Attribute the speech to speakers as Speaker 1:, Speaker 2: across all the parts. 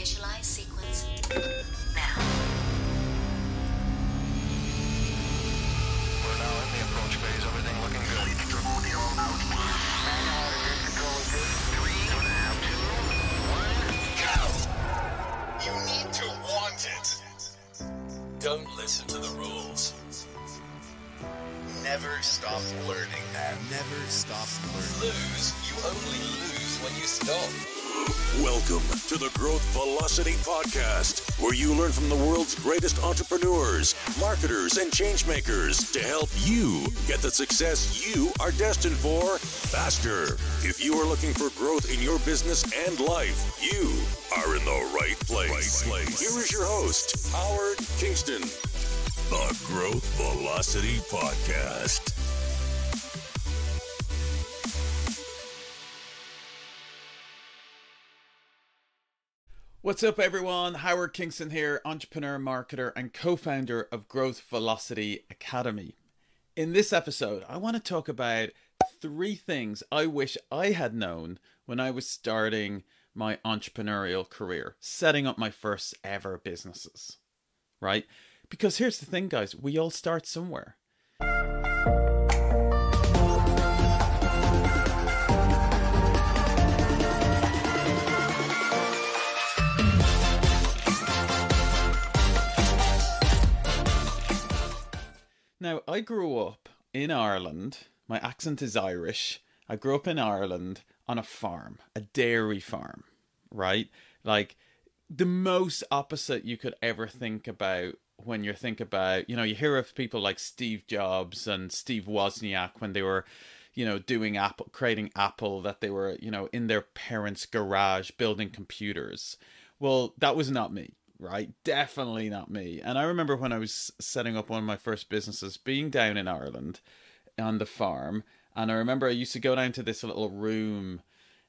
Speaker 1: Initialize sequence
Speaker 2: Growth Velocity Podcast, where you learn from the world's greatest entrepreneurs, marketers, and changemakers to help you get the success you are destined for faster. If you are looking for growth in your business and life, you are in the right place. Here is your host, Howard Kingston, the Growth Velocity Podcast.
Speaker 3: What's up, everyone? Howard Kingston here, entrepreneur, marketer, and co founder of Growth Velocity Academy. In this episode, I want to talk about three things I wish I had known when I was starting my entrepreneurial career, setting up my first ever businesses. Right? Because here's the thing, guys we all start somewhere. Now, I grew up in Ireland. My accent is Irish. I grew up in Ireland on a farm, a dairy farm, right? Like the most opposite you could ever think about when you think about, you know, you hear of people like Steve Jobs and Steve Wozniak when they were, you know, doing Apple, creating Apple, that they were, you know, in their parents' garage building computers. Well, that was not me right? Definitely not me. And I remember when I was setting up one of my first businesses, being down in Ireland on the farm, and I remember I used to go down to this little room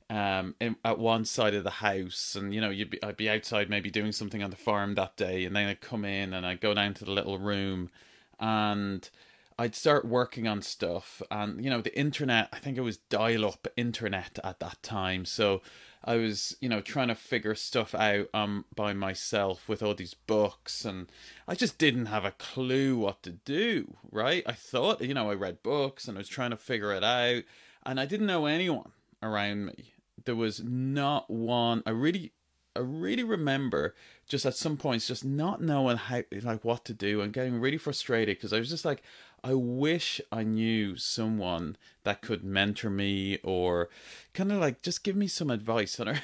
Speaker 3: um in, at one side of the house and you know you'd be I'd be outside maybe doing something on the farm that day and then I'd come in and I'd go down to the little room and I'd start working on stuff and you know the internet I think it was dial up internet at that time so I was, you know, trying to figure stuff out um by myself with all these books and I just didn't have a clue what to do, right? I thought, you know, I read books and I was trying to figure it out and I didn't know anyone around me. There was not one I really I really remember just at some points just not knowing how like what to do and getting really frustrated because I was just like I wish I knew someone that could mentor me or kind of like just give me some advice. And I,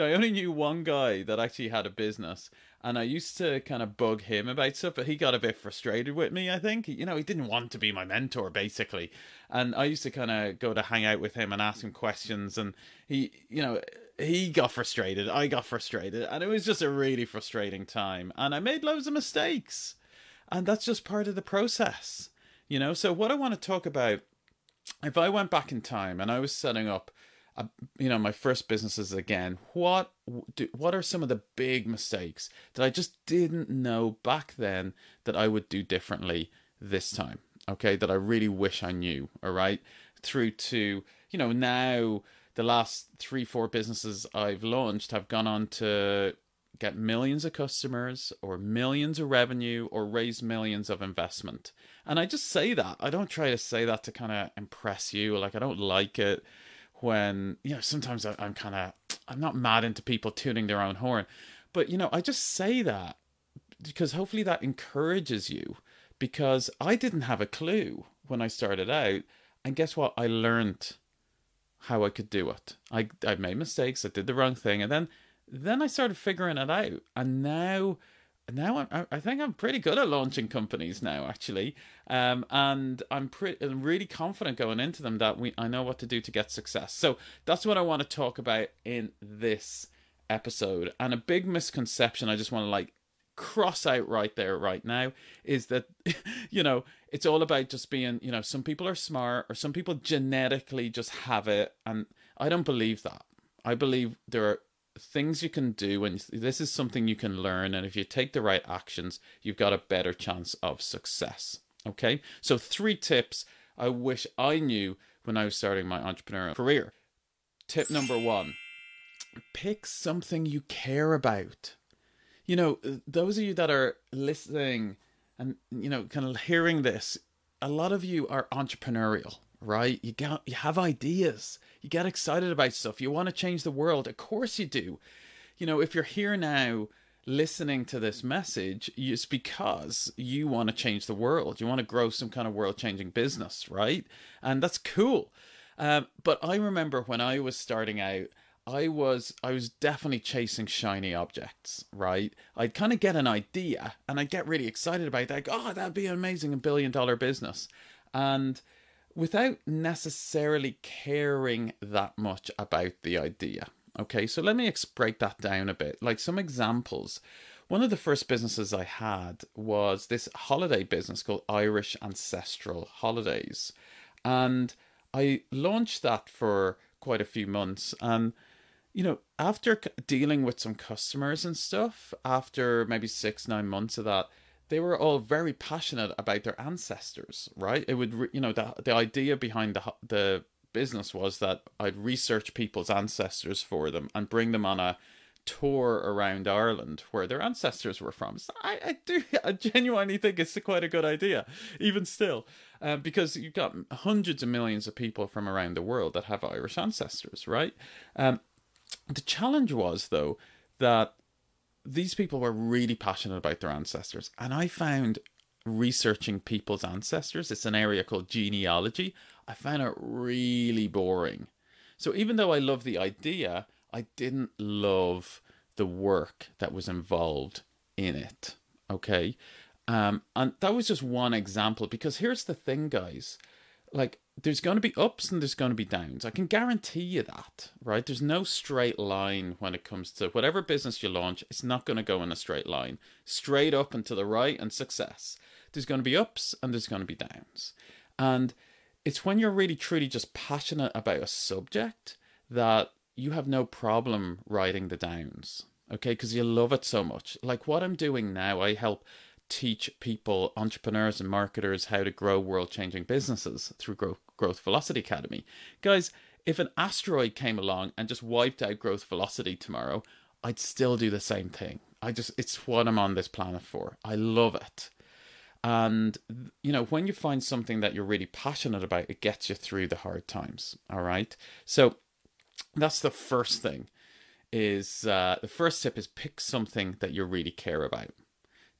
Speaker 3: I only knew one guy that actually had a business, and I used to kind of bug him about stuff, but he got a bit frustrated with me. I think you know he didn't want to be my mentor basically, and I used to kind of go to hang out with him and ask him questions, and he you know he got frustrated, I got frustrated, and it was just a really frustrating time, and I made loads of mistakes, and that's just part of the process you know so what i want to talk about if i went back in time and i was setting up a, you know my first businesses again what do, what are some of the big mistakes that i just didn't know back then that i would do differently this time okay that i really wish i knew all right through to you know now the last three four businesses i've launched have gone on to get millions of customers or millions of revenue or raise millions of investment. And I just say that. I don't try to say that to kind of impress you. Like, I don't like it when, you know, sometimes I, I'm kind of, I'm not mad into people tuning their own horn. But, you know, I just say that because hopefully that encourages you because I didn't have a clue when I started out. And guess what? I learned how I could do it. I, I made mistakes. I did the wrong thing. And then then I started figuring it out, and now, now I'm, I think I'm pretty good at launching companies now, actually, um, and I'm pretty, I'm really confident going into them that we, I know what to do to get success. So that's what I want to talk about in this episode. And a big misconception I just want to like cross out right there right now is that you know it's all about just being you know some people are smart or some people genetically just have it and i don't believe that i believe there are things you can do and this is something you can learn and if you take the right actions you've got a better chance of success okay so three tips i wish i knew when i was starting my entrepreneurial career tip number one pick something you care about. You know, those of you that are listening and you know, kind of hearing this, a lot of you are entrepreneurial, right? You got you have ideas. You get excited about stuff. You want to change the world. Of course you do. You know, if you're here now listening to this message, it's because you want to change the world. You want to grow some kind of world changing business, right? And that's cool. Um, but I remember when I was starting out, I was I was definitely chasing shiny objects, right? I'd kind of get an idea and I'd get really excited about it, like, oh, that'd be an amazing billion dollar business. And without necessarily caring that much about the idea. Okay, so let me ex- break that down a bit. Like some examples. One of the first businesses I had was this holiday business called Irish Ancestral Holidays. And I launched that for quite a few months. And, you know, after dealing with some customers and stuff, after maybe six, nine months of that, they were all very passionate about their ancestors, right? It would, you know, the, the idea behind the, the business was that I'd research people's ancestors for them and bring them on a tour around Ireland where their ancestors were from. So I, I do, I genuinely think it's quite a good idea, even still, uh, because you've got hundreds of millions of people from around the world that have Irish ancestors, right? Um, the challenge was though that these people were really passionate about their ancestors, and I found researching people's ancestors. It's an area called genealogy. I found it really boring. So even though I love the idea, I didn't love the work that was involved in it. Okay. Um, and that was just one example because here's the thing, guys. Like, there's going to be ups and there's going to be downs. I can guarantee you that, right? There's no straight line when it comes to whatever business you launch. It's not going to go in a straight line, straight up and to the right and success. There's going to be ups and there's going to be downs. And it's when you're really truly just passionate about a subject that you have no problem writing the downs, okay? Because you love it so much. Like what I'm doing now, I help teach people, entrepreneurs and marketers, how to grow world changing businesses through Growth, Growth Velocity Academy. Guys, if an asteroid came along and just wiped out Growth Velocity tomorrow, I'd still do the same thing. I just, it's what I'm on this planet for. I love it. And, you know, when you find something that you're really passionate about, it gets you through the hard times. All right. So that's the first thing is uh, the first tip is pick something that you really care about.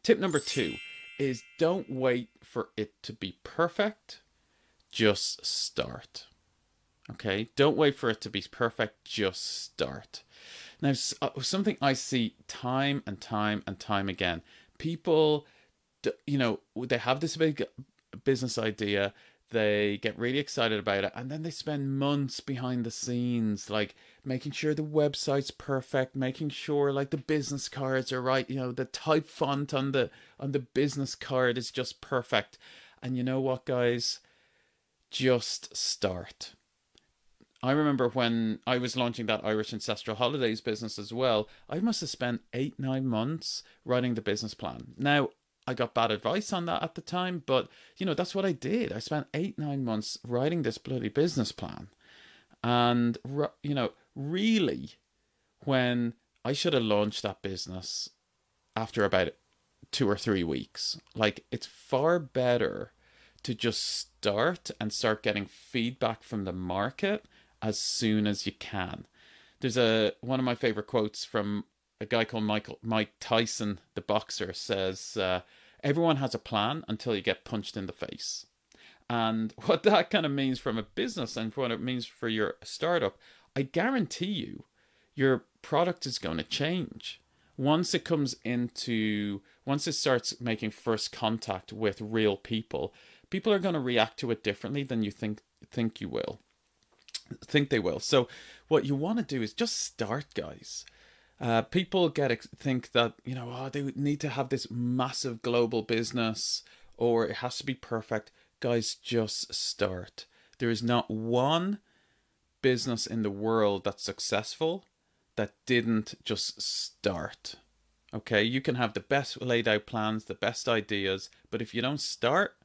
Speaker 3: Tip number two is don't wait for it to be perfect, just start. Okay, don't wait for it to be perfect, just start. Now, uh, something I see time and time and time again people you know, they have this big business idea, they get really excited about it, and then they spend months behind the scenes, like making sure the website's perfect, making sure like the business cards are right, you know, the type font on the on the business card is just perfect. And you know what, guys? Just start. I remember when I was launching that Irish Ancestral Holidays business as well, I must have spent eight, nine months writing the business plan. Now, I got bad advice on that at the time, but you know, that's what I did. I spent eight, nine months writing this bloody business plan. And, you know, really, when I should have launched that business after about two or three weeks, like, it's far better to just start and start getting feedback from the market as soon as you can. There's a one of my favorite quotes from a guy called Michael Mike Tyson, the boxer, says, uh, "Everyone has a plan until you get punched in the face." And what that kind of means from a business and what it means for your startup, I guarantee you, your product is going to change once it comes into once it starts making first contact with real people. People are going to react to it differently than you think think you will. Think they will. So, what you want to do is just start, guys uh, people get think that you know oh, they need to have this massive global business or it has to be perfect. Guys, just start. There is not one business in the world that's successful that didn't just start. Okay, you can have the best laid out plans, the best ideas, but if you don't start,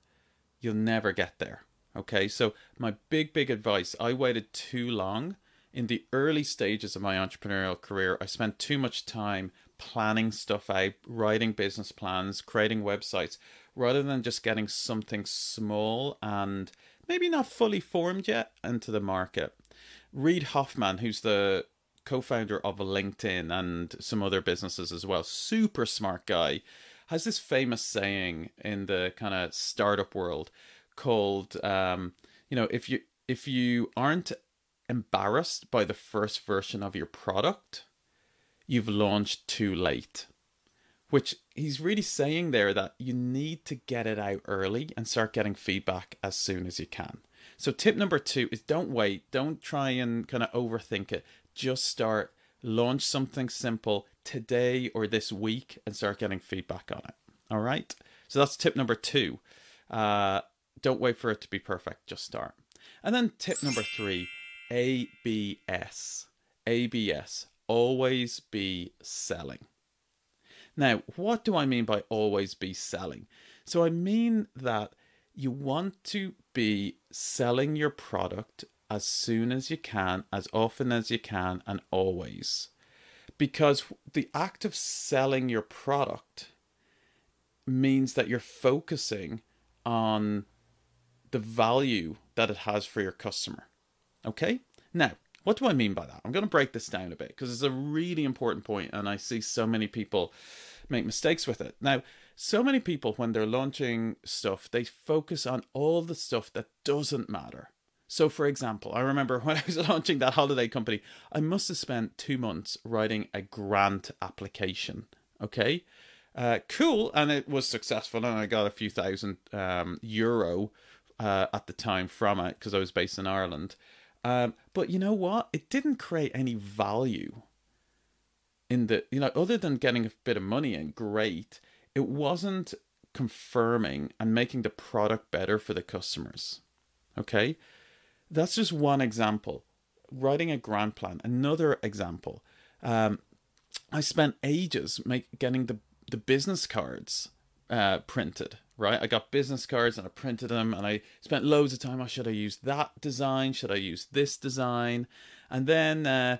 Speaker 3: you'll never get there. Okay, so my big, big advice I waited too long in the early stages of my entrepreneurial career, I spent too much time planning stuff out, writing business plans, creating websites, rather than just getting something small and maybe not fully formed yet into the market. Reid Hoffman, who's the co-founder of LinkedIn and some other businesses as well, super smart guy, has this famous saying in the kind of startup world called, um, you know, if you if you aren't embarrassed by the first version of your product, you've launched too late. Which he's really saying there that you need to get it out early and start getting feedback as soon as you can. So, tip number two is don't wait, don't try and kind of overthink it. Just start, launch something simple today or this week and start getting feedback on it. All right. So, that's tip number two. Uh, don't wait for it to be perfect, just start. And then tip number three ABS. ABS, always be selling. Now, what do I mean by always be selling? So, I mean that you want to be selling your product as soon as you can, as often as you can, and always. Because the act of selling your product means that you're focusing on the value that it has for your customer. Okay? Now, what do I mean by that? I'm going to break this down a bit because it's a really important point and I see so many people make mistakes with it. Now, so many people, when they're launching stuff, they focus on all the stuff that doesn't matter. So, for example, I remember when I was launching that holiday company, I must have spent two months writing a grant application. Okay. Uh, cool. And it was successful. And I got a few thousand um, euro uh, at the time from it because I was based in Ireland. Um, but you know what? It didn't create any value in the, you know, other than getting a bit of money in, great. It wasn't confirming and making the product better for the customers. Okay? That's just one example. Writing a grant plan, another example. Um, I spent ages make, getting the, the business cards uh, printed right? I got business cards and I printed them and I spent loads of time. Oh, should I use that design? Should I use this design? And then, uh,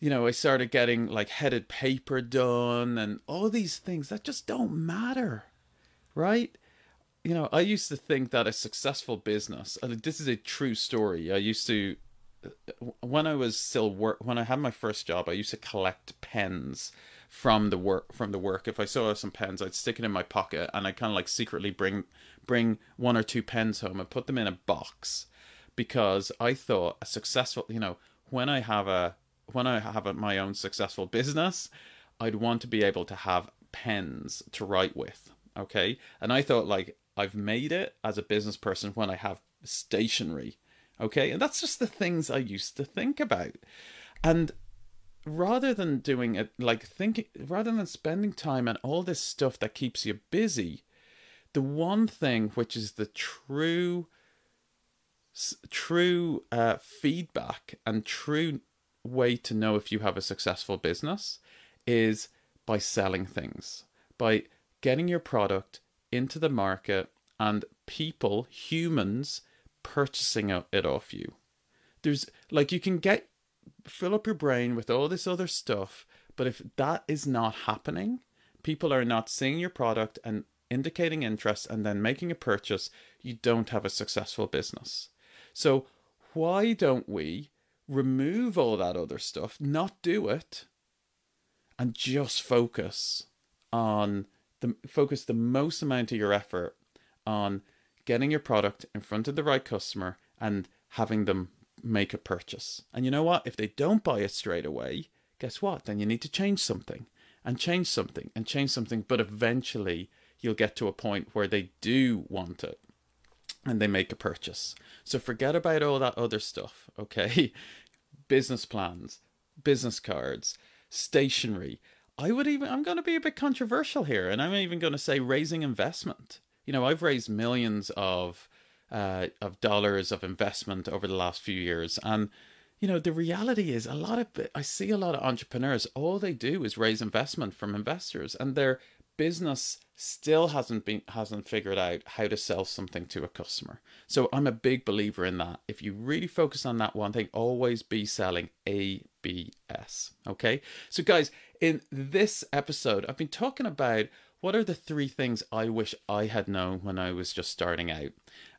Speaker 3: you know, I started getting like headed paper done and all these things that just don't matter, right? You know, I used to think that a successful business, and this is a true story. I used to, when I was still work, when I had my first job, I used to collect pens from the work from the work. If I saw some pens, I'd stick it in my pocket and I kind of like secretly bring bring one or two pens home and put them in a box because I thought a successful, you know, when I have a when I have a, my own successful business, I'd want to be able to have pens to write with. Okay, and I thought like I've made it as a business person when I have stationery. Okay, and that's just the things I used to think about. And rather than doing it like thinking rather than spending time on all this stuff that keeps you busy the one thing which is the true true uh, feedback and true way to know if you have a successful business is by selling things by getting your product into the market and people humans purchasing it off you. There's like you can get fill up your brain with all this other stuff. But if that is not happening, people are not seeing your product and indicating interest and then making a purchase, you don't have a successful business. So, why don't we remove all that other stuff, not do it, and just focus on the focus the most amount of your effort on getting your product in front of the right customer and having them make a purchase. And you know what? If they don't buy it straight away, guess what? Then you need to change something and change something and change something. But eventually, you'll get to a point where they do want it and they make a purchase. So forget about all that other stuff, okay? business plans, business cards, stationery. I would even, I'm going to be a bit controversial here, and I'm even going to say raising investment. You know, I've raised millions of uh, of dollars of investment over the last few years. And you know, the reality is a lot of I see a lot of entrepreneurs. All they do is raise investment from investors, and they're business still hasn't been hasn't figured out how to sell something to a customer. So I'm a big believer in that. If you really focus on that one thing, always be selling ABS. Okay? So guys, in this episode, I've been talking about what are the three things I wish I had known when I was just starting out.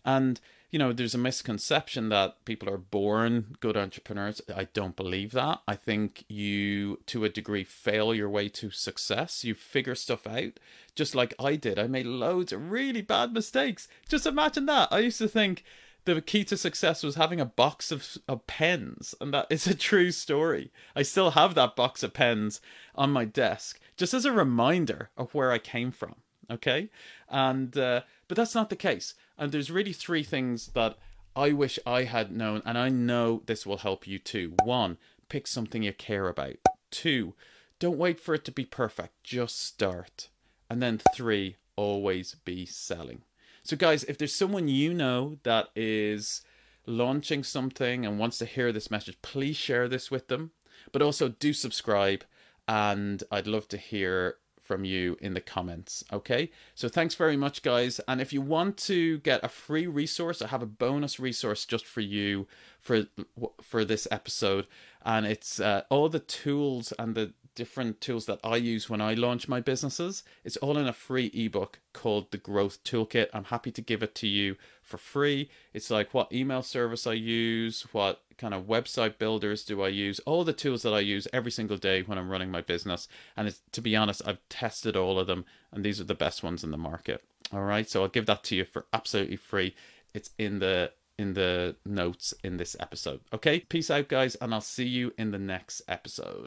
Speaker 3: And you know, there's a misconception that people are born good entrepreneurs. I don't believe that. I think you, to a degree, fail your way to success. You figure stuff out, just like I did. I made loads of really bad mistakes. Just imagine that. I used to think the key to success was having a box of, of pens, and that is a true story. I still have that box of pens on my desk, just as a reminder of where I came from. Okay, and uh, but that's not the case. And there's really three things that I wish I had known, and I know this will help you too. One, pick something you care about. Two, don't wait for it to be perfect, just start. And then three, always be selling. So, guys, if there's someone you know that is launching something and wants to hear this message, please share this with them. But also do subscribe, and I'd love to hear from you in the comments. Okay, so thanks very much, guys. And if you want to get a free resource, I have a bonus resource just for you for for this episode, and it's uh, all the tools and the different tools that I use when I launch my businesses. It's all in a free ebook called the Growth Toolkit. I'm happy to give it to you for free. It's like what email service I use, what kind of website builders do I use, all the tools that I use every single day when I'm running my business. And to be honest, I've tested all of them, and these are the best ones in the market. All right, so I'll give that to you for absolutely free. It's in the in the notes in this episode. Okay, peace out, guys, and I'll see you in the next episode.